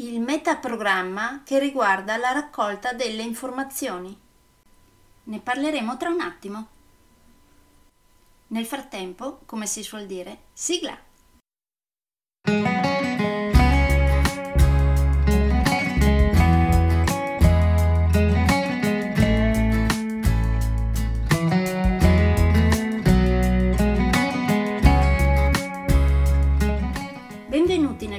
il metaprogramma che riguarda la raccolta delle informazioni. Ne parleremo tra un attimo. Nel frattempo, come si suol dire, sigla!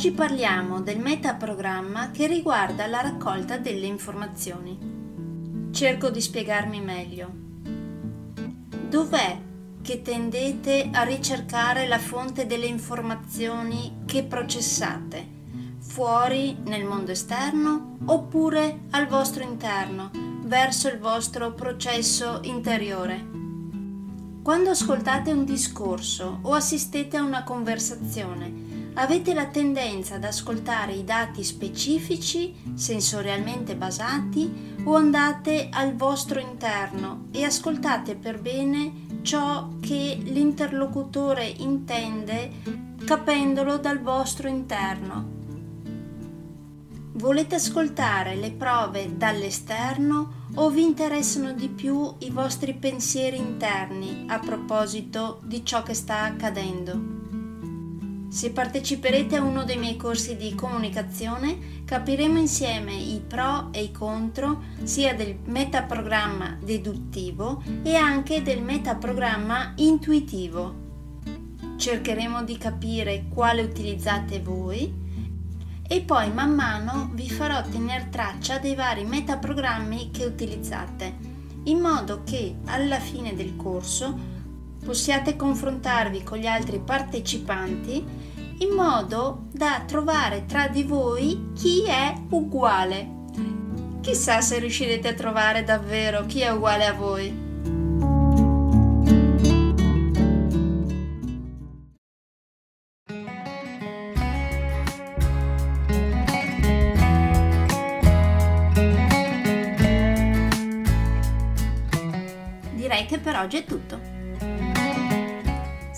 Oggi parliamo del metaprogramma che riguarda la raccolta delle informazioni. Cerco di spiegarmi meglio. Dov'è che tendete a ricercare la fonte delle informazioni che processate? Fuori nel mondo esterno oppure al vostro interno, verso il vostro processo interiore? Quando ascoltate un discorso o assistete a una conversazione, avete la tendenza ad ascoltare i dati specifici, sensorialmente basati, o andate al vostro interno e ascoltate per bene ciò che l'interlocutore intende capendolo dal vostro interno. Volete ascoltare le prove dall'esterno o vi interessano di più i vostri pensieri interni a proposito di ciò che sta accadendo? Se parteciperete a uno dei miei corsi di comunicazione, capiremo insieme i pro e i contro sia del metaprogramma deduttivo e anche del metaprogramma intuitivo. Cercheremo di capire quale utilizzate voi e poi man mano vi farò tenere traccia dei vari metaprogrammi che utilizzate, in modo che alla fine del corso possiate confrontarvi con gli altri partecipanti in modo da trovare tra di voi chi è uguale. Chissà se riuscirete a trovare davvero chi è uguale a voi. Direi che per oggi è tutto.